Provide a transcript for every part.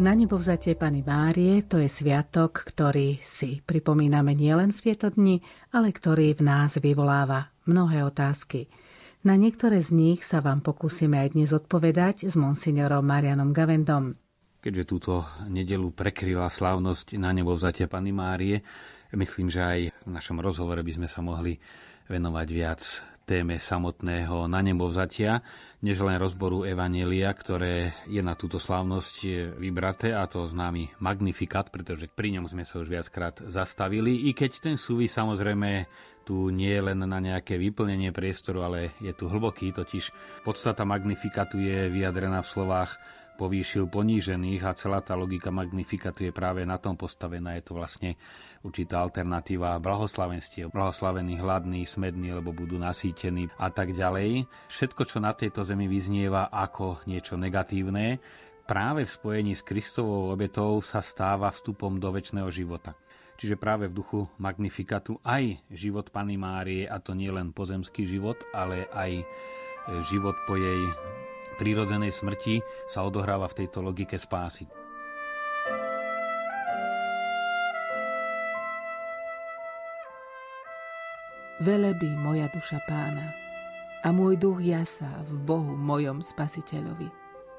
Na nebo vzatie Pany Márie to je sviatok, ktorý si pripomíname nielen v tieto dni, ale ktorý v nás vyvoláva mnohé otázky. Na niektoré z nich sa vám pokúsime aj dnes odpovedať s monsignorom Marianom Gavendom. Keďže túto nedelu prekryla slávnosť na nebo vzatia Pany Márie, myslím, že aj v našom rozhovore by sme sa mohli venovať viac téme samotného na nebo vzatia než len rozboru Evanielia, ktoré je na túto slávnosť vybraté a to známy Magnifikat, pretože pri ňom sme sa už viackrát zastavili, i keď ten súvis samozrejme tu nie je len na nejaké vyplnenie priestoru, ale je tu hlboký, totiž podstata Magnifikatu je vyjadrená v slovách povýšil ponížených a celá tá logika Magnifikatu je práve na tom postavená. Je to vlastne určitá alternatíva blahoslavenstiev. Blahoslavení hladní, smední, lebo budú nasýtení a tak ďalej. Všetko, čo na tejto zemi vyznieva ako niečo negatívne, práve v spojení s Kristovou obetou sa stáva vstupom do väčšného života. Čiže práve v duchu Magnifikatu aj život Pany Márie, a to nie len pozemský život, ale aj život po jej prírodzenej smrti sa odohráva v tejto logike spásy. Velebí moja duša pána a môj duch jasá v Bohu mojom spasiteľovi,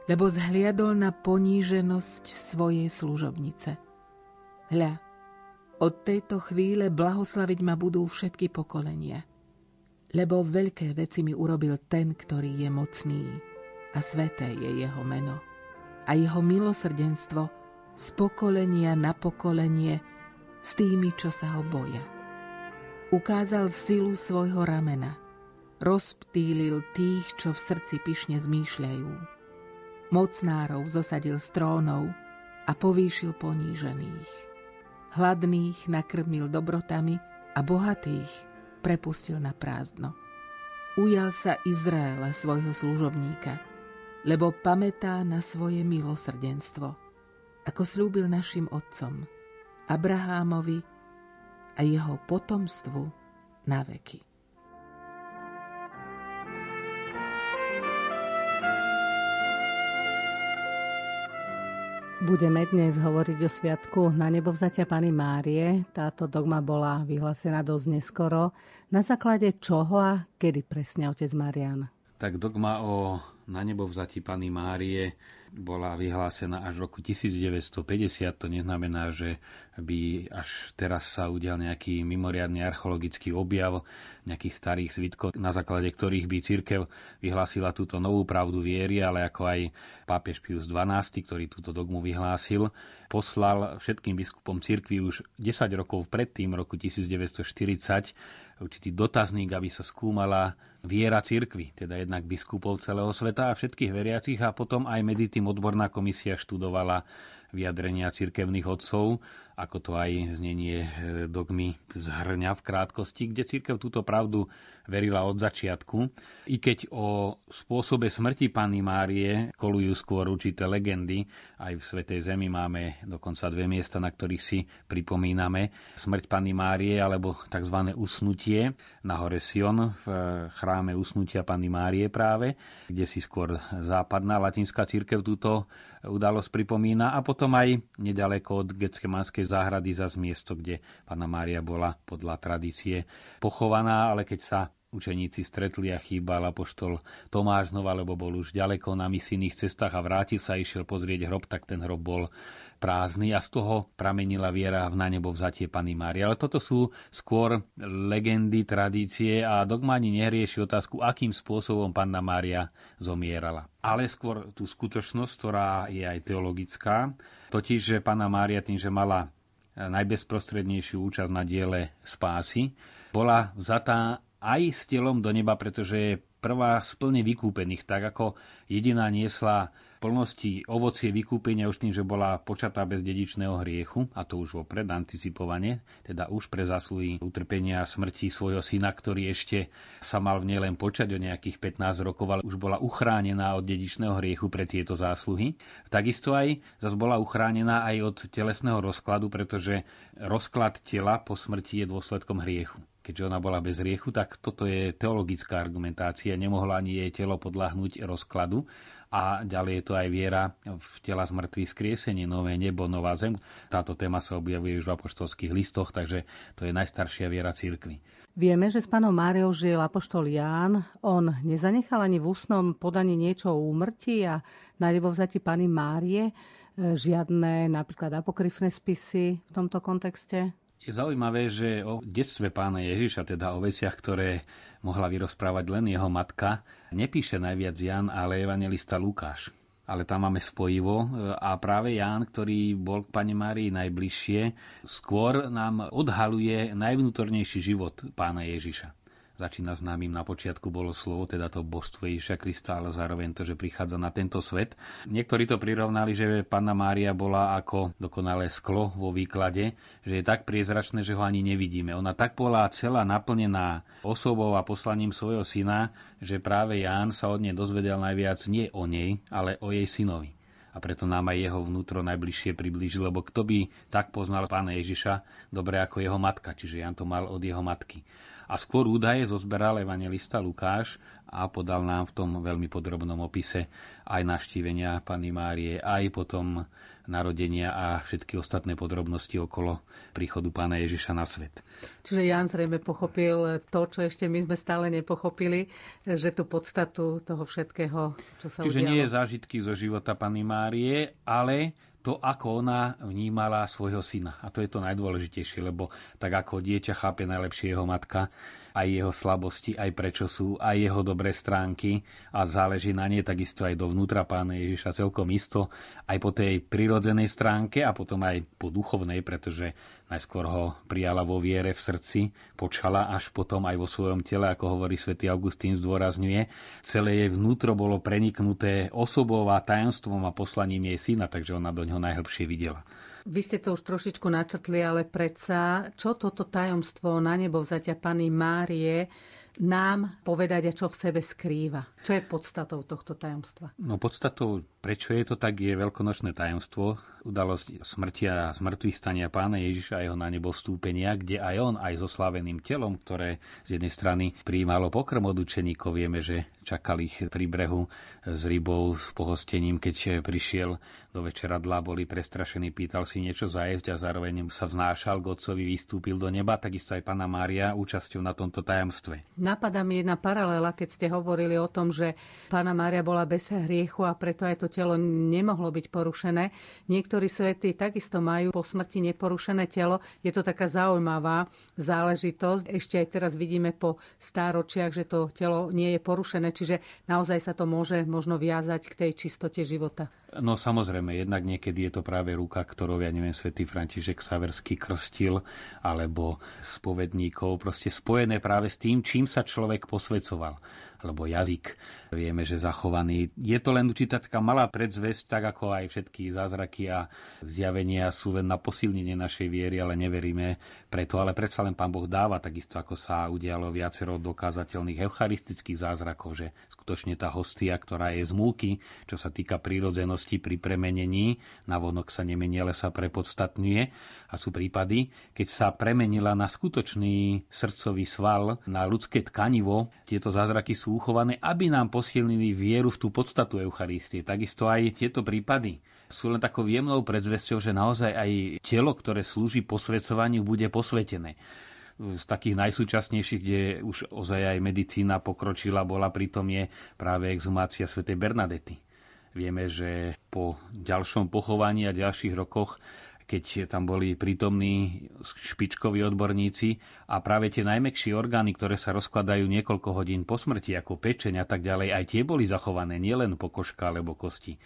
lebo zhliadol na poníženosť svojej služobnice. Hľa, od tejto chvíle blahoslaviť ma budú všetky pokolenia, lebo veľké veci mi urobil ten, ktorý je mocný a sveté je jeho meno a jeho milosrdenstvo z pokolenia na pokolenie s tými, čo sa ho boja Ukázal silu svojho ramena. Rozptýlil tých, čo v srdci pyšne zmýšľajú. Mocnárov zosadil z trónov a povýšil ponížených. Hladných nakrmil dobrotami a bohatých prepustil na prázdno. Ujal sa Izraela svojho služobníka, lebo pamätá na svoje milosrdenstvo, ako slúbil našim otcom, Abrahámovi, a jeho potomstvu na veky. Budeme dnes hovoriť o sviatku na nebovzatia Pany Márie. Táto dogma bola vyhlásená dosť neskoro. Na základe čoho a kedy presne otec Marian? Tak dogma o na nebovzati Pany Márie bola vyhlásená až v roku 1950. To neznamená, že by až teraz sa udial nejaký mimoriadný archeologický objav nejakých starých zvitkov, na základe ktorých by církev vyhlásila túto novú pravdu viery, ale ako aj pápež Pius XII, ktorý túto dogmu vyhlásil, poslal všetkým biskupom církvy už 10 rokov predtým, roku 1940, určitý dotazník, aby sa skúmala viera cirkvy, teda jednak biskupov celého sveta a všetkých veriacich a potom aj medzi tým odborná komisia študovala vyjadrenia cirkevných odcov ako to aj znenie e, dogmy zhrňa v krátkosti, kde církev túto pravdu verila od začiatku. I keď o spôsobe smrti Panny Márie kolujú skôr určité legendy, aj v Svetej Zemi máme dokonca dve miesta, na ktorých si pripomíname smrť Panny Márie alebo tzv. usnutie na hore Sion v chráme usnutia Panny Márie práve, kde si skôr západná latinská církev túto udalosť pripomína a potom aj nedaleko od Getskemánskej záhrady za miesto, kde pána Mária bola podľa tradície pochovaná, ale keď sa učeníci stretli a chýbal apoštol Tomáš znova, lebo bol už ďaleko na misijných cestách a vrátil sa, išiel pozrieť hrob, tak ten hrob bol prázdny a z toho pramenila viera v na nebo vzatie Pany Márie. Ale toto sú skôr legendy, tradície a dogmáni nerieši otázku, akým spôsobom Panna Mária zomierala. Ale skôr tú skutočnosť, ktorá je aj teologická, totiž, že Panna Mária tým, že mala najbezprostrednejšiu účasť na diele spásy, bola vzatá aj s telom do neba, pretože je prvá z plne vykúpených, tak ako jediná niesla plnosti ovocie vykúpenia už tým, že bola počatá bez dedičného hriechu, a to už vopred anticipovane, teda už pre zásluhy utrpenia a smrti svojho syna, ktorý ešte sa mal v nej len počať o nejakých 15 rokov, ale už bola uchránená od dedičného hriechu pre tieto zásluhy. Takisto aj zase bola uchránená aj od telesného rozkladu, pretože rozklad tela po smrti je dôsledkom hriechu keďže ona bola bez riechu, tak toto je teologická argumentácia. Nemohla ani jej telo podľahnúť rozkladu a ďalej je to aj viera v tela zmrtvých skriesenie, nové nebo, nová zem. Táto téma sa objavuje už v apoštolských listoch, takže to je najstaršia viera církvy. Vieme, že s pánom Máriou žil apoštol Ján. On nezanechal ani v ústnom podaní niečo o úmrtí a na vzati pani Márie žiadne napríklad apokryfné spisy v tomto kontexte? Je zaujímavé, že o detstve pána Ježiša, teda o veciach, ktoré mohla vyrozprávať len jeho matka, nepíše najviac Jan, ale evangelista Lukáš. Ale tam máme spojivo a práve Ján, ktorý bol k Pane Márii najbližšie, skôr nám odhaluje najvnútornejší život pána Ježiša začína známym na počiatku bolo slovo, teda to božstvo Ježiša Krista, ale zároveň to, že prichádza na tento svet. Niektorí to prirovnali, že Panna Mária bola ako dokonalé sklo vo výklade, že je tak priezračné, že ho ani nevidíme. Ona tak bola celá naplnená osobou a poslaním svojho syna, že práve Ján sa od nej dozvedel najviac nie o nej, ale o jej synovi a preto nám aj jeho vnútro najbližšie priblíži, lebo kto by tak poznal pána Ježiša dobre ako jeho matka, čiže Jan to mal od jeho matky a skôr údaje zozberal evangelista Lukáš a podal nám v tom veľmi podrobnom opise aj naštívenia Panny Márie, aj potom narodenia a všetky ostatné podrobnosti okolo príchodu pána Ježiša na svet. Čiže Jan zrejme pochopil to, čo ešte my sme stále nepochopili, že tú podstatu toho všetkého, čo sa Čiže udialo. nie je zážitky zo života Panny Márie, ale to, ako ona vnímala svojho syna. A to je to najdôležitejšie, lebo tak ako dieťa chápe najlepšie jeho matka, aj jeho slabosti, aj prečo sú, aj jeho dobré stránky a záleží na nej takisto aj dovnútra pána Ježiša celkom isto, aj po tej prirodzenej stránke a potom aj po duchovnej, pretože najskôr ho prijala vo viere v srdci, počala až potom aj vo svojom tele, ako hovorí svätý Augustín zdôrazňuje. Celé jej vnútro bolo preniknuté osobou a tajomstvom a poslaním jej syna, takže ona do ňoho najhlbšie videla. Vy ste to už trošičku načetli, ale predsa, čo toto tajomstvo na nebo vzatia Pany Márie nám povedať a čo v sebe skrýva? Čo je podstatou tohto tajomstva? No podstatou, prečo je to tak, je veľkonočné tajomstvo, udalosť smrti a zmrtvých stania pána Ježiša a jeho na nebo vstúpenia, kde aj on, aj so sláveným telom, ktoré z jednej strany prijímalo pokrm od učeníkov, vieme, že čakali ich pri brehu s rybou, s pohostením, keď prišiel do večeradla, boli prestrašení, pýtal si niečo zajesť a zároveň sa vznášal k otcovi, vystúpil do neba, takisto aj pána Mária účasťou na tomto tajomstve. Napadá mi jedna paralela, keď ste hovorili o tom, že pána Mária bola bez hriechu a preto aj to telo nemohlo byť porušené. Niektorí svety takisto majú po smrti neporušené telo. Je to taká zaujímavá záležitosť. Ešte aj teraz vidíme po stáročiach, že to telo nie je porušené, čiže naozaj sa to môže možno viazať k tej čistote života. No samozrejme, jednak niekedy je to práve ruka, ktorou, ja neviem, svätý František Saverský krstil, alebo spovedníkov, proste spojené práve s tým, čím sa človek posvedcoval alebo jazyk. Vieme, že zachovaný. Je to len určitá taká malá predzvesť, tak ako aj všetky zázraky a zjavenia sú len na posilnenie našej viery, ale neveríme preto. Ale predsa len Pán Boh dáva, takisto ako sa udialo viacero dokázateľných eucharistických zázrakov, že skutočne tá hostia, ktorá je z múky, čo sa týka prírodzenosti pri premenení, na vonok sa nemení, ale sa prepodstatňuje. A sú prípady, keď sa premenila na skutočný srdcový sval, na ľudské tkanivo, tieto zázraky sú uchované, aby nám posilnili vieru v tú podstatu Eucharistie. Takisto aj tieto prípady sú len takou jemnou predzvesťou, že naozaj aj telo, ktoré slúži posvedcovaniu, bude posvetené z takých najsúčasnejších, kde už ozaj aj medicína pokročila, bola pritom je práve exhumácia svätej Bernadety. Vieme, že po ďalšom pochovaní a ďalších rokoch keď tam boli prítomní špičkoví odborníci a práve tie najmekšie orgány, ktoré sa rozkladajú niekoľko hodín po smrti, ako pečeň a tak ďalej, aj tie boli zachované, nielen pokožka alebo kosti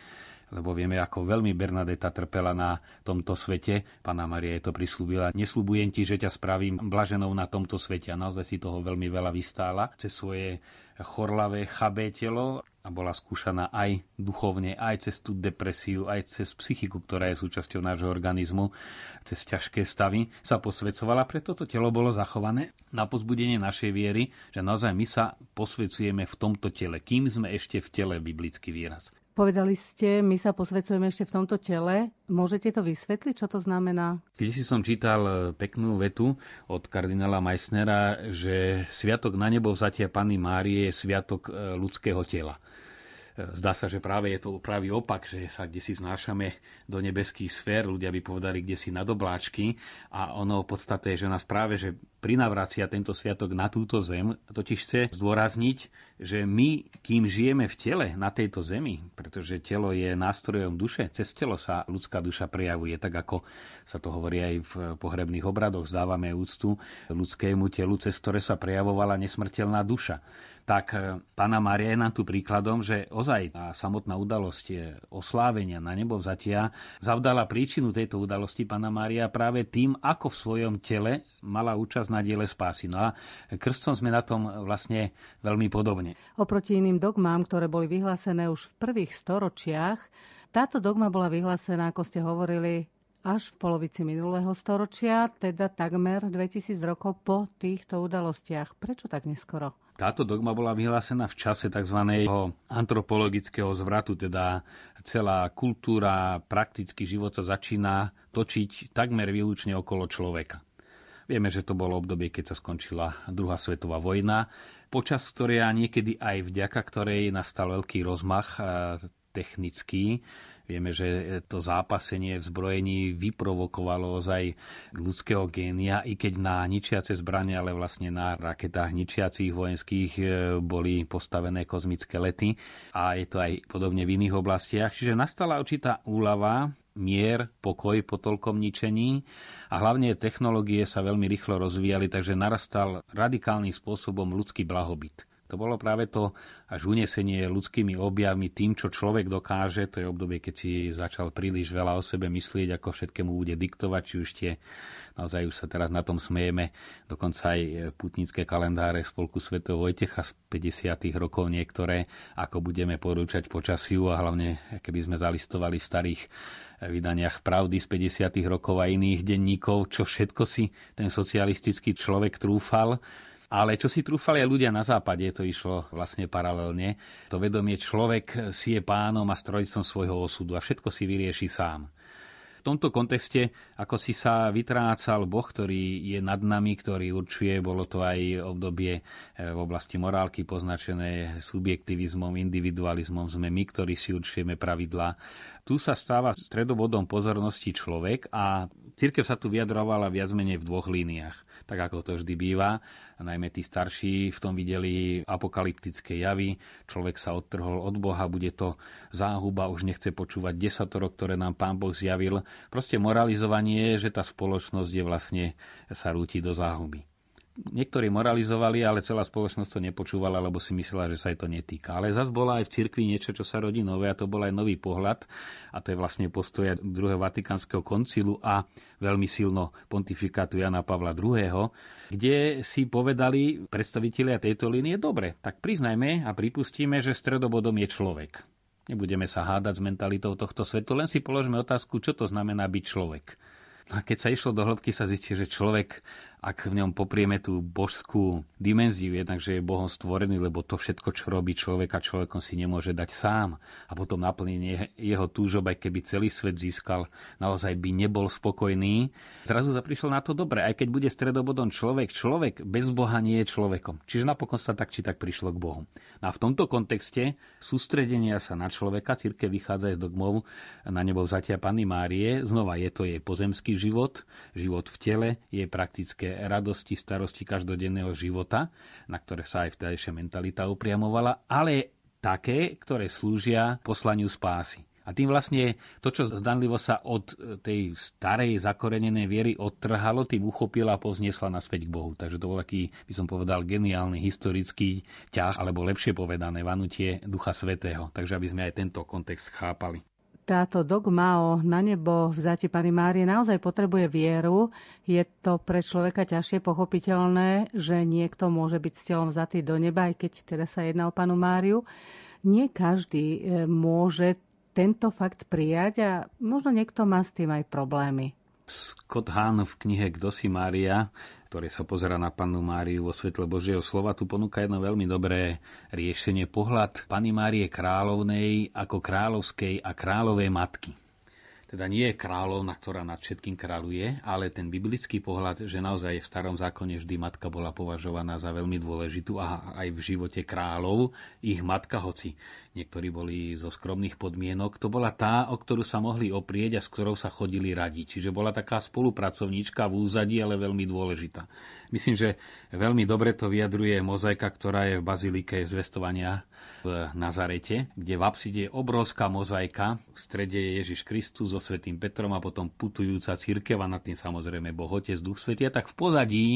lebo vieme, ako veľmi Bernadeta trpela na tomto svete. Pana Maria je to prislúbila. Nesľubujem ti, že ťa spravím blaženou na tomto svete. A naozaj si toho veľmi veľa vystála cez svoje chorlavé, chabé telo a bola skúšaná aj duchovne, aj cez tú depresiu, aj cez psychiku, ktorá je súčasťou nášho organizmu, cez ťažké stavy sa posvedcovala, preto to telo bolo zachované na pozbudenie našej viery, že naozaj my sa posvedcujeme v tomto tele, kým sme ešte v tele, biblický výraz. Povedali ste, my sa posvedcujeme ešte v tomto tele. Môžete to vysvetliť, čo to znamená? Keď si som čítal e, peknú vetu od kardinála Meissnera, že sviatok na nebo vzatia Panny Márie je sviatok e, ľudského tela. Zdá sa, že práve je to pravý opak, že sa kde si znášame do nebeských sfér, ľudia by povedali, kde si nad obláčky a ono v podstate je, že nás práve, že prinavracia tento sviatok na túto zem, totiž chce zdôrazniť, že my, kým žijeme v tele na tejto zemi, pretože telo je nástrojom duše, cez telo sa ľudská duša prejavuje, tak ako sa to hovorí aj v pohrebných obradoch, zdávame úctu ľudskému telu, cez ktoré sa prejavovala nesmrteľná duša tak e, pána Mária je nám tu príkladom, že ozaj tá samotná udalosť oslávenia na nebo vzatia zavdala príčinu tejto udalosti pána Mária práve tým, ako v svojom tele mala účasť na diele spásy. No a krstom sme na tom vlastne veľmi podobne. Oproti iným dogmám, ktoré boli vyhlásené už v prvých storočiach, táto dogma bola vyhlásená, ako ste hovorili, až v polovici minulého storočia, teda takmer 2000 rokov po týchto udalostiach. Prečo tak neskoro? Táto dogma bola vyhlásená v čase tzv. antropologického zvratu, teda celá kultúra, praktický život sa začína točiť takmer výlučne okolo človeka. Vieme, že to bolo obdobie, keď sa skončila druhá svetová vojna, počas ktorej a niekedy aj vďaka ktorej nastal veľký rozmach eh, technický Vieme, že to zápasenie v zbrojení vyprovokovalo ozaj ľudského génia, i keď na ničiace zbranie, ale vlastne na raketách ničiacich vojenských e, boli postavené kozmické lety a je to aj podobne v iných oblastiach. Čiže nastala určitá úlava, mier, pokoj po toľkom ničení a hlavne technológie sa veľmi rýchlo rozvíjali, takže narastal radikálnym spôsobom ľudský blahobyt. To bolo práve to až unesenie ľudskými objavmi tým, čo človek dokáže. To je obdobie, keď si začal príliš veľa o sebe myslieť, ako všetkému bude diktovať, či už tie, naozaj už sa teraz na tom smejeme, dokonca aj putnické kalendáre Spolku Sv. Vojtecha z 50. rokov niektoré, ako budeme porúčať počasiu a hlavne, keby sme zalistovali starých vydaniach Pravdy z 50. rokov a iných denníkov, čo všetko si ten socialistický človek trúfal, ale čo si trúfali aj ľudia na západe, to išlo vlastne paralelne. To vedomie človek si je pánom a strojicom svojho osudu a všetko si vyrieši sám. V tomto kontexte, ako si sa vytrácal Boh, ktorý je nad nami, ktorý určuje, bolo to aj obdobie eh, v oblasti morálky poznačené subjektivizmom, individualizmom, sme my, ktorí si určujeme pravidlá. Tu sa stáva stredobodom pozornosti človek a církev sa tu vyjadrovala viac menej v dvoch líniách tak ako to vždy býva. Najmä tí starší v tom videli apokalyptické javy, človek sa odtrhol od Boha, bude to záhuba, už nechce počúvať desatoro, ktoré nám Pán Boh zjavil. Proste moralizovanie, že tá spoločnosť je vlastne sa rúti do záhuby niektorí moralizovali, ale celá spoločnosť to nepočúvala, lebo si myslela, že sa jej to netýka. Ale zase bola aj v cirkvi niečo, čo sa rodí nové a to bol aj nový pohľad a to je vlastne postoja druhého Vatikánskeho koncilu a veľmi silno pontifikátu Jana Pavla II., kde si povedali predstavitelia tejto línie, dobre, tak priznajme a pripustíme, že stredobodom je človek. Nebudeme sa hádať s mentalitou tohto svetu, len si položme otázku, čo to znamená byť človek. No a keď sa išlo do hĺbky, sa zistí, že človek ak v ňom poprieme tú božskú dimenziu, jednak, že je Bohom stvorený, lebo to všetko, čo robí človeka, človekom si nemôže dať sám. A potom naplnenie jeho túžob, aj keby celý svet získal, naozaj by nebol spokojný. Zrazu sa prišiel na to dobre, aj keď bude stredobodom človek, človek bez Boha nie je človekom. Čiže napokon sa tak či tak prišlo k Bohu. No a v tomto kontexte sústredenia sa na človeka, círke vychádza z dogmov na nebo vzatia Panny Márie, znova je to jej pozemský život, život v tele, je praktické radosti, starosti každodenného života, na ktoré sa aj vtedajšia mentalita upriamovala, ale také, ktoré slúžia poslaniu spásy. A tým vlastne to, čo zdanlivo sa od tej starej zakorenenej viery odtrhalo, tým uchopila a pozniesla naspäť k Bohu. Takže to bol taký, by som povedal, geniálny historický ťah, alebo lepšie povedané, vanutie Ducha Svetého. Takže aby sme aj tento kontext chápali táto dogma o na nebo vzáti Pany Márie naozaj potrebuje vieru. Je to pre človeka ťažšie pochopiteľné, že niekto môže byť s telom vzatý do neba, aj keď teda sa jedná o Panu Máriu. Nie každý e, môže tento fakt prijať a možno niekto má s tým aj problémy. Scott Hahn v knihe Kto si Mária ktoré sa pozera na pannu Máriu vo svetle Božieho slova, tu ponúka jedno veľmi dobré riešenie. Pohľad Panny Márie kráľovnej ako kráľovskej a kráľovej matky. Teda nie je kráľovna, ktorá nad všetkým kráľuje, ale ten biblický pohľad, že naozaj v starom zákone vždy matka bola považovaná za veľmi dôležitú a aj v živote kráľov ich matka, hoci niektorí boli zo skromných podmienok. To bola tá, o ktorú sa mohli oprieť a s ktorou sa chodili radiť. Čiže bola taká spolupracovníčka v úzadí, ale veľmi dôležitá. Myslím, že veľmi dobre to vyjadruje mozaika, ktorá je v bazilike zvestovania v Nazarete, kde v apside je obrovská mozaika. V strede je Ježiš Kristus so svetým Petrom a potom putujúca církev a nad tým samozrejme Boh Otec, Duch Svetý. A tak v pozadí,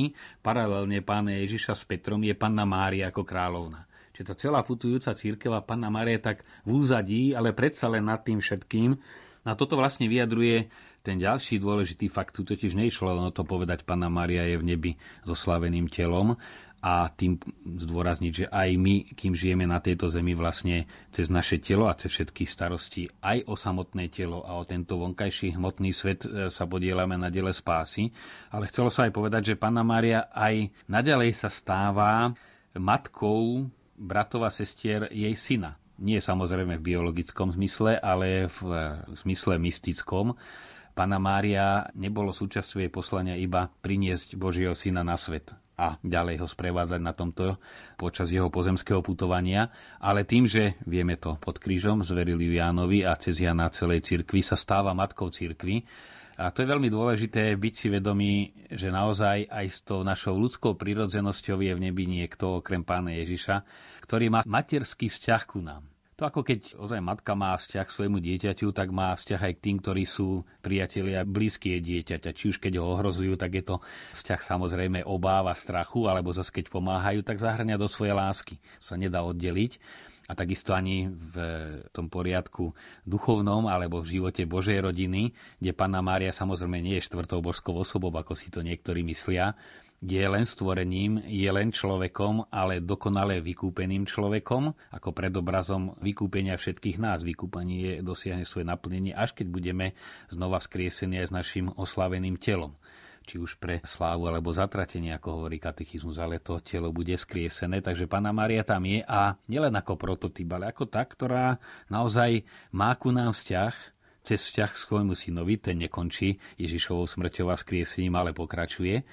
paralelne pána Ježiša s Petrom, je panna Mária ako kráľovna že tá celá putujúca církev a Panna Maria tak v úzadí, ale predsa len nad tým všetkým. A toto vlastne vyjadruje ten ďalší dôležitý fakt, tu totiž nešlo len o to povedať, Panna Maria je v nebi so slaveným telom, a tým zdôrazniť, že aj my, kým žijeme na tejto zemi, vlastne cez naše telo a cez všetky starosti aj o samotné telo a o tento vonkajší hmotný svet e, sa podielame na dele spásy. Ale chcelo sa aj povedať, že Panna Mária aj naďalej sa stáva matkou bratov a sestier jej syna. Nie samozrejme v biologickom zmysle, ale v zmysle mystickom. Pana Mária nebolo súčasťou jej poslania iba priniesť Božieho syna na svet a ďalej ho sprevázať na tomto počas jeho pozemského putovania, ale tým, že vieme to pod krížom, zverili Jánovi a cez Jana celej cirkvi sa stáva matkou cirkvi a to je veľmi dôležité byť si vedomí, že naozaj aj s tou našou ľudskou prírodzenosťou je v nebi niekto okrem pána Ježiša, ktorý má materský vzťah ku nám. To ako keď ozaj matka má vzťah k svojmu dieťaťu, tak má vzťah aj k tým, ktorí sú priatelia blízkie dieťaťa. Či už keď ho ohrozujú, tak je to vzťah samozrejme obáva, strachu, alebo zase keď pomáhajú, tak zahrania do svojej lásky. Sa nedá oddeliť a takisto ani v tom poriadku duchovnom alebo v živote Božej rodiny, kde Panna Mária samozrejme nie je štvrtou božskou osobou, ako si to niektorí myslia, je len stvorením, je len človekom, ale dokonale vykúpeným človekom, ako predobrazom vykúpenia všetkých nás. Vykúpenie dosiahne svoje naplnenie, až keď budeme znova skriesení aj s našim oslaveným telom či už pre slávu alebo zatratenie, ako hovorí katechizmus, ale to telo bude skriesené. Takže Pána Maria tam je a nielen ako prototyp, ale ako tá, ktorá naozaj má ku nám vzťah, cez vzťah k svojmu synovi, ten nekončí Ježišovou smrťou a skriesením, ale pokračuje.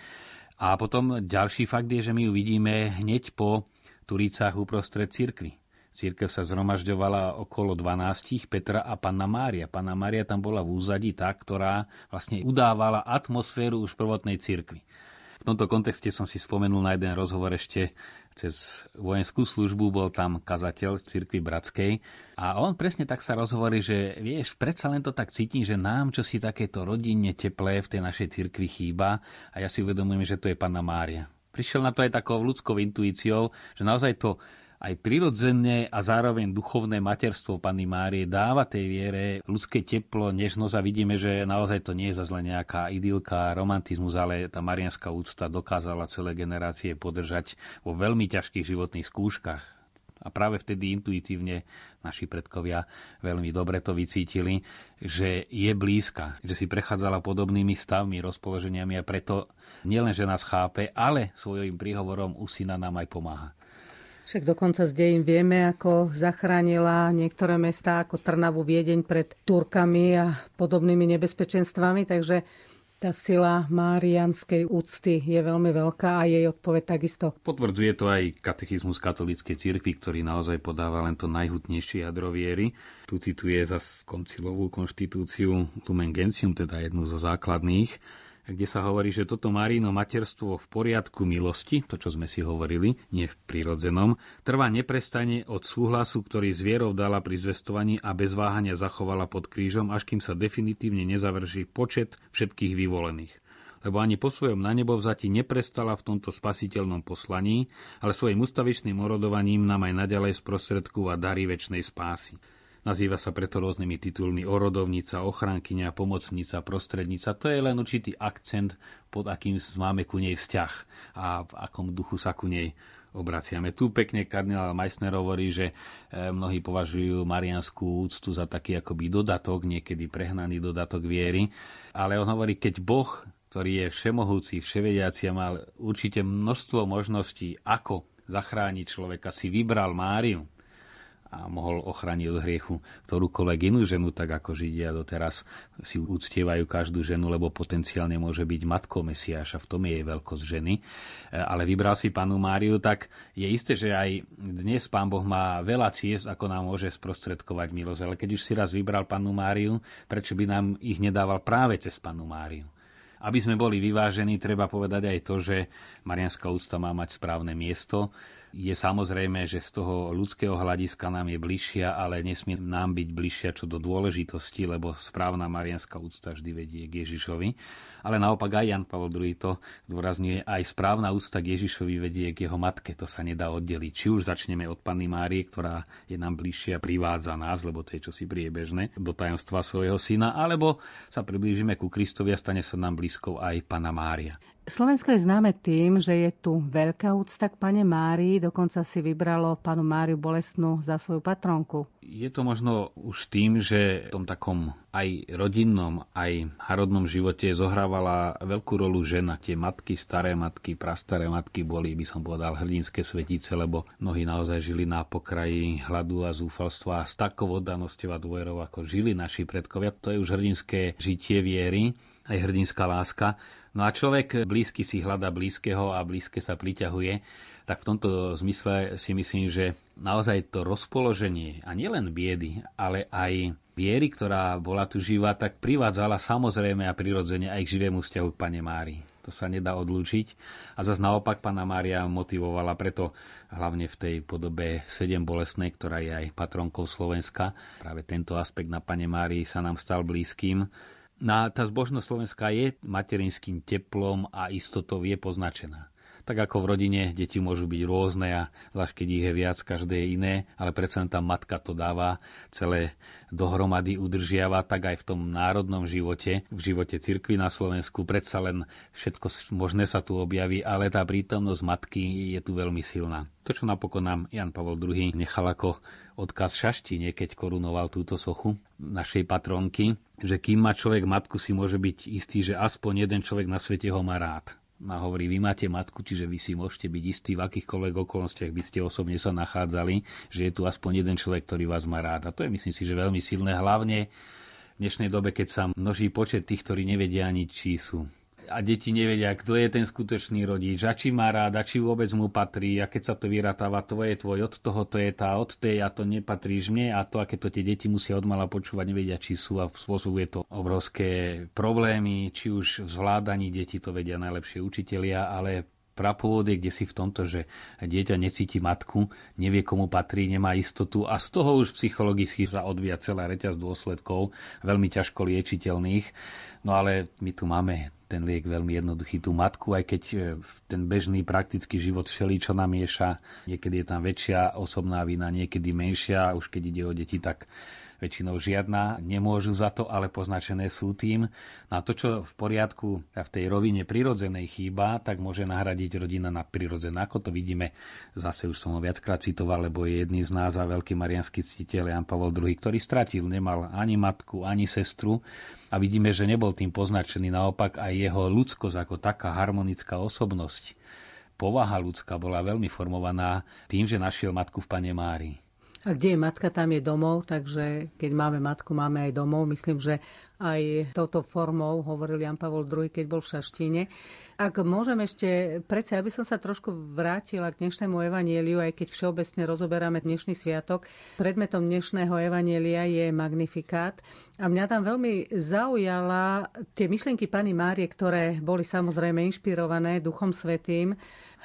A potom ďalší fakt je, že my ju vidíme hneď po Turicách uprostred cirkvi. Církev sa zhromažďovala okolo 12 Petra a Panna Mária. Panna Mária tam bola v úzadí tá, ktorá vlastne udávala atmosféru už prvotnej církvy. V tomto kontexte som si spomenul na jeden rozhovor ešte cez vojenskú službu, bol tam kazateľ cirkvi Bratskej a on presne tak sa rozhovorí, že vieš, predsa len to tak cítim, že nám čo si takéto rodinne teplé v tej našej cirkvi chýba a ja si uvedomujem, že to je Panna Mária. Prišiel na to aj takou ľudskou intuíciou, že naozaj to aj prirodzené a zároveň duchovné materstvo Panny Márie dáva tej viere ľudské teplo, nežnosť a vidíme, že naozaj to nie je zase nejaká idylka, romantizmus, ale tá marianská úcta dokázala celé generácie podržať vo veľmi ťažkých životných skúškach. A práve vtedy intuitívne naši predkovia veľmi dobre to vycítili, že je blízka, že si prechádzala podobnými stavmi, rozpoloženiami a preto nielen, že nás chápe, ale svojim príhovorom u syna nám aj pomáha. Však dokonca z dejín vieme, ako zachránila niektoré mestá ako Trnavu, Viedeň pred Turkami a podobnými nebezpečenstvami, takže tá sila márianskej úcty je veľmi veľká a jej odpoveď takisto. Potvrdzuje to aj katechizmus katolíckej cirkvi, ktorý naozaj podáva len to najhutnejšie jadro viery. Tu cituje za koncilovú konštitúciu Lumen Gentium, teda jednu zo základných kde sa hovorí, že toto Marino materstvo v poriadku milosti, to čo sme si hovorili, nie v prírodzenom, trvá neprestane od súhlasu, ktorý z vierou dala pri zvestovaní a bez váhania zachovala pod krížom, až kým sa definitívne nezavrší počet všetkých vyvolených lebo ani po svojom na nebo vzati neprestala v tomto spasiteľnom poslaní, ale svojim ustavičným orodovaním nám aj naďalej sprostredkúva dary väčšnej spásy. Nazýva sa preto rôznymi titulmi orodovnica, ochránkyňa, pomocnica, prostrednica. To je len určitý akcent, pod akým máme ku nej vzťah a v akom duchu sa ku nej obraciame. Tu pekne kardinál Meissner hovorí, že e, mnohí považujú marianskú úctu za taký akoby dodatok, niekedy prehnaný dodatok viery, ale on hovorí, keď Boh, ktorý je všemohúci, vševediaci a mal určite množstvo možností, ako zachrániť človeka, si vybral Máriu, a mohol ochrániť od hriechu ktorúkoľvek inú ženu, tak ako Židia doteraz si uctievajú každú ženu, lebo potenciálne môže byť matkou Mesiáša, v tom je jej veľkosť ženy. E, ale vybral si panu Máriu, tak je isté, že aj dnes pán Boh má veľa ciest, ako nám môže sprostredkovať milosť. Ale keď už si raz vybral panu Máriu, prečo by nám ich nedával práve cez panu Máriu? Aby sme boli vyvážení, treba povedať aj to, že Marianská úcta má mať správne miesto je samozrejme, že z toho ľudského hľadiska nám je bližšia, ale nesmie nám byť bližšia čo do dôležitosti, lebo správna marianská úcta vždy vedie k Ježišovi. Ale naopak aj Jan Pavel II to zdôrazňuje, aj správna úcta k Ježišovi vedie k jeho matke. To sa nedá oddeliť. Či už začneme od Panny Márie, ktorá je nám bližšia, privádza nás, lebo to je čosi priebežné, do tajomstva svojho syna, alebo sa priblížime ku Kristovi a stane sa nám blízkou aj Pana Mária. Slovensko je známe tým, že je tu veľká úcta k pane Márii, dokonca si vybralo panu Máriu Bolestnú za svoju patronku. Je to možno už tým, že v tom takom aj rodinnom, aj národnom živote zohrávala veľkú rolu žena. Tie matky, staré matky, prastaré matky boli, by som povedal, hrdinské svetice, lebo mnohí naozaj žili na pokraji hladu a zúfalstva a s takou oddanosťou a dôverou, ako žili naši predkovia. To je už hrdinské žitie viery, aj hrdinská láska. No a človek blízky si hľada blízkeho a blízke sa priťahuje, tak v tomto zmysle si myslím, že naozaj to rozpoloženie, a nielen biedy, ale aj viery, ktorá bola tu živá, tak privádzala samozrejme a prirodzene aj k živému vzťahu k Pane Márii. To sa nedá odlúčiť. A zase naopak Pana Mária motivovala preto hlavne v tej podobe sedem bolesnej, ktorá je aj patronkou Slovenska. Práve tento aspekt na Pane Márii sa nám stal blízkym na, tá zbožnosť Slovenska je materinským teplom a istotou je poznačená. Tak ako v rodine deti môžu byť rôzne a zvlášť keď ich je viac, každé je iné, ale predsa tá matka to dáva celé dohromady udržiava, tak aj v tom národnom živote, v živote cirkvi na Slovensku, predsa len všetko možné sa tu objaví, ale tá prítomnosť matky je tu veľmi silná. To, čo napokon nám Jan Pavel II nechal ako odkaz šaštine, keď korunoval túto sochu našej patronky, že kým má človek matku, si môže byť istý, že aspoň jeden človek na svete ho má rád. A hovorí, vy máte matku, čiže vy si môžete byť istí, v akýchkoľvek okolnostiach by ste osobne sa nachádzali, že je tu aspoň jeden človek, ktorý vás má rád. A to je myslím si, že veľmi silné, hlavne v dnešnej dobe, keď sa množí počet tých, ktorí nevedia ani, či sú a deti nevedia, kto je ten skutočný rodič, a či má rád, a či vôbec mu patrí, a keď sa to vyratáva, to je tvoj, od toho to je tá, od tej a to nepatríš mne a to, aké to tie deti musia odmala počúvať, nevedia, či sú a spôsobuje to obrovské problémy, či už v zvládaní detí to vedia najlepšie učitelia, ale prapôvod je kde si v tomto, že dieťa necíti matku, nevie komu patrí, nemá istotu a z toho už psychologicky sa odvíja celá reťaz dôsledkov, veľmi ťažko liečiteľných. No ale my tu máme ten liek veľmi jednoduchý, tú matku, aj keď e, ten bežný praktický život všeli, čo namieša, niekedy je tam väčšia osobná vina, niekedy menšia, už keď ide o deti, tak väčšinou žiadna, nemôžu za to, ale poznačené sú tým. No a to, čo v poriadku a v tej rovine prirodzenej chýba, tak môže nahradiť rodina na prirodzené. Ako to vidíme, zase už som ho viackrát citoval, lebo je jedný z nás a veľký marianský ctiteľ Jan Pavel II, ktorý stratil, nemal ani matku, ani sestru a vidíme, že nebol tým poznačený, naopak aj jeho ľudskosť ako taká harmonická osobnosť, povaha ľudská bola veľmi formovaná tým, že našiel matku v Pane Márii. A kde je matka, tam je domov, takže keď máme matku, máme aj domov. Myslím, že aj touto formou hovoril Jan Pavol II, keď bol v Šaštíne. Ak môžem ešte, predsa, aby som sa trošku vrátila k dnešnému evanieliu, aj keď všeobecne rozoberáme dnešný sviatok, predmetom dnešného evanielia je Magnifikát. A mňa tam veľmi zaujala tie myšlienky pani Márie, ktoré boli samozrejme inšpirované Duchom Svetým,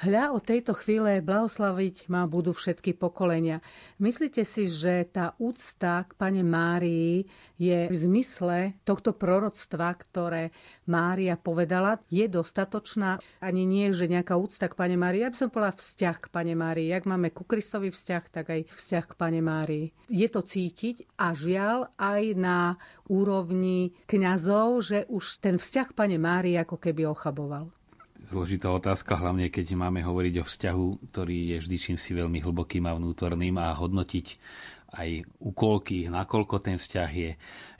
Hľa od tejto chvíle blahoslaviť ma budú všetky pokolenia. Myslíte si, že tá úcta k pane Márii je v zmysle tohto proroctva, ktoré Mária povedala, je dostatočná? Ani nie, že nejaká úcta k pane Márii. Ja by som povedala vzťah k pane Márii. Jak máme ku Kristovi vzťah, tak aj vzťah k pane Márii. Je to cítiť a žiaľ aj na úrovni kňazov, že už ten vzťah pane Márii ako keby ochaboval? Zložitá otázka, hlavne keď máme hovoriť o vzťahu, ktorý je vždy čím si veľmi hlbokým a vnútorným a hodnotiť aj u koľkých, nakoľko ten vzťah je,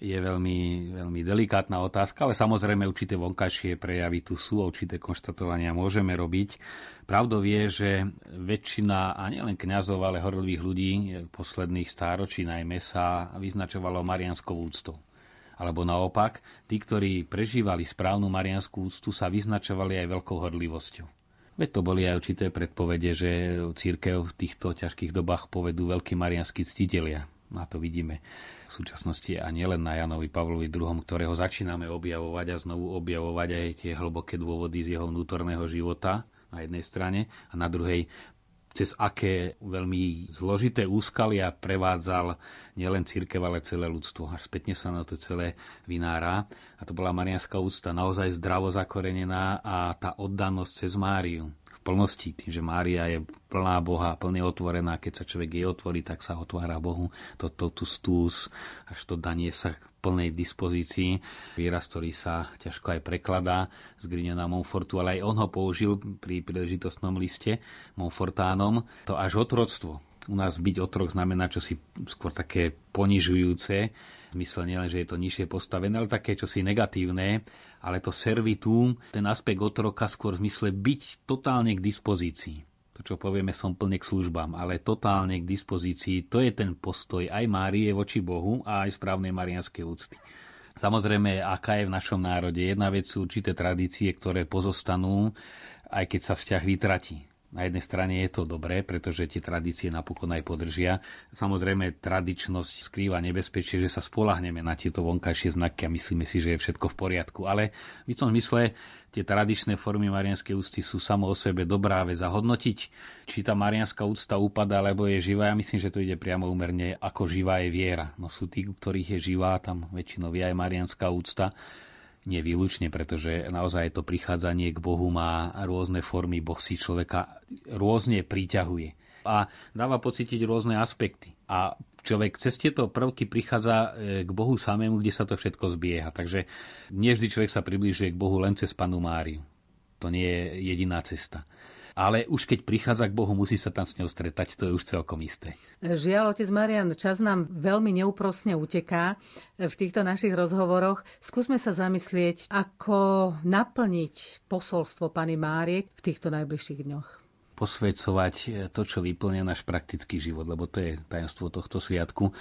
je veľmi, veľmi delikátna otázka, ale samozrejme určité vonkajšie prejavy tu sú, určité konštatovania môžeme robiť. Pravdou je, že väčšina, a nielen kňazov, ale horlivých ľudí posledných stáročí najmä sa vyznačovalo marianskou úctou. Alebo naopak, tí, ktorí prežívali správnu marianskú úctu, sa vyznačovali aj veľkou horlivosťou. Veď to boli aj určité predpovede, že církev v týchto ťažkých dobách povedú veľkí marianskí ctitelia. Na to vidíme v súčasnosti a nielen na Janovi Pavlovi II, ktorého začíname objavovať a znovu objavovať aj tie hlboké dôvody z jeho vnútorného života na jednej strane a na druhej cez aké veľmi zložité úskalia prevádzal nielen církev, ale celé ľudstvo. Až spätne sa na to celé vynára. A to bola marianská úcta naozaj zdravo zakorenená a tá oddanosť cez Máriu plnosti, tým, že Mária je plná Boha, plne otvorená, keď sa človek jej otvorí, tak sa otvára Bohu. Toto tu stús, až to danie sa plnej dispozícii. Výraz, ktorý sa ťažko aj prekladá z Grignona Montfortu, ale aj on ho použil pri príležitostnom liste Montfortánom. To až otroctvo. U nás byť otrok znamená čosi skôr také ponižujúce, mysle nielen, že je to nižšie postavené, ale také čosi negatívne, ale to servitú, ten aspekt otroka skôr v zmysle byť totálne k dispozícii to, čo povieme, som plne k službám, ale totálne k dispozícii. To je ten postoj aj Márie voči Bohu a aj správnej marianskej úcty. Samozrejme, aká je v našom národe. Jedna vec sú určité tradície, ktoré pozostanú, aj keď sa vzťah vytratí. Na jednej strane je to dobré, pretože tie tradície napokon aj podržia. Samozrejme, tradičnosť skrýva nebezpečie, že sa spolahneme na tieto vonkajšie znaky a myslíme si, že je všetko v poriadku. Ale v tom zmysle tie tradičné formy marianskej úcty sú samo o sebe dobrá vec a hodnotiť, či tá marianská úcta upadá, alebo je živá. Ja myslím, že to ide priamo úmerne, ako živá je viera. No sú tí, ktorých je živá, tam väčšinou je aj marianská úcta nevýlučne, pretože naozaj to prichádzanie k Bohu má rôzne formy, Boh si človeka rôzne priťahuje a dáva pocítiť rôzne aspekty. A človek cez tieto prvky prichádza e, k Bohu samému, kde sa to všetko zbieha. Takže nie vždy človek sa približuje k Bohu len cez Panu Máriu. To nie je jediná cesta ale už keď prichádza k Bohu, musí sa tam s ňou stretať, to je už celkom isté. Žiaľ, otec Marian, čas nám veľmi neúprosne uteká v týchto našich rozhovoroch. Skúsme sa zamyslieť, ako naplniť posolstvo Pany Márie v týchto najbližších dňoch posvedcovať to, čo vyplňa náš praktický život, lebo to je tajomstvo tohto sviatku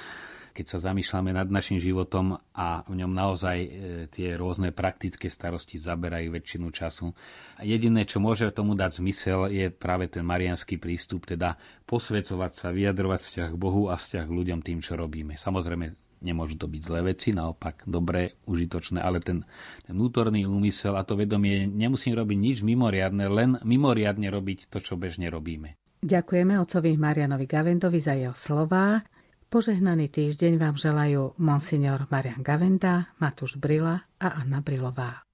keď sa zamýšľame nad našim životom a v ňom naozaj e, tie rôzne praktické starosti zaberajú väčšinu času. Jediné, čo môže tomu dať zmysel, je práve ten marianský prístup, teda posvedcovať sa, vyjadrovať vzťah k Bohu a vzťah k ľuďom tým, čo robíme. Samozrejme, nemôžu to byť zlé veci, naopak dobré, užitočné, ale ten, ten vnútorný úmysel a to vedomie nemusím robiť nič mimoriadne, len mimoriadne robiť to, čo bežne robíme. Ďakujeme ocovi Marianovi Gavendovi za jeho slová. Požehnaný týždeň vám želajú monsignor Marian Gavenda, Matúš Brila a Anna Brilová.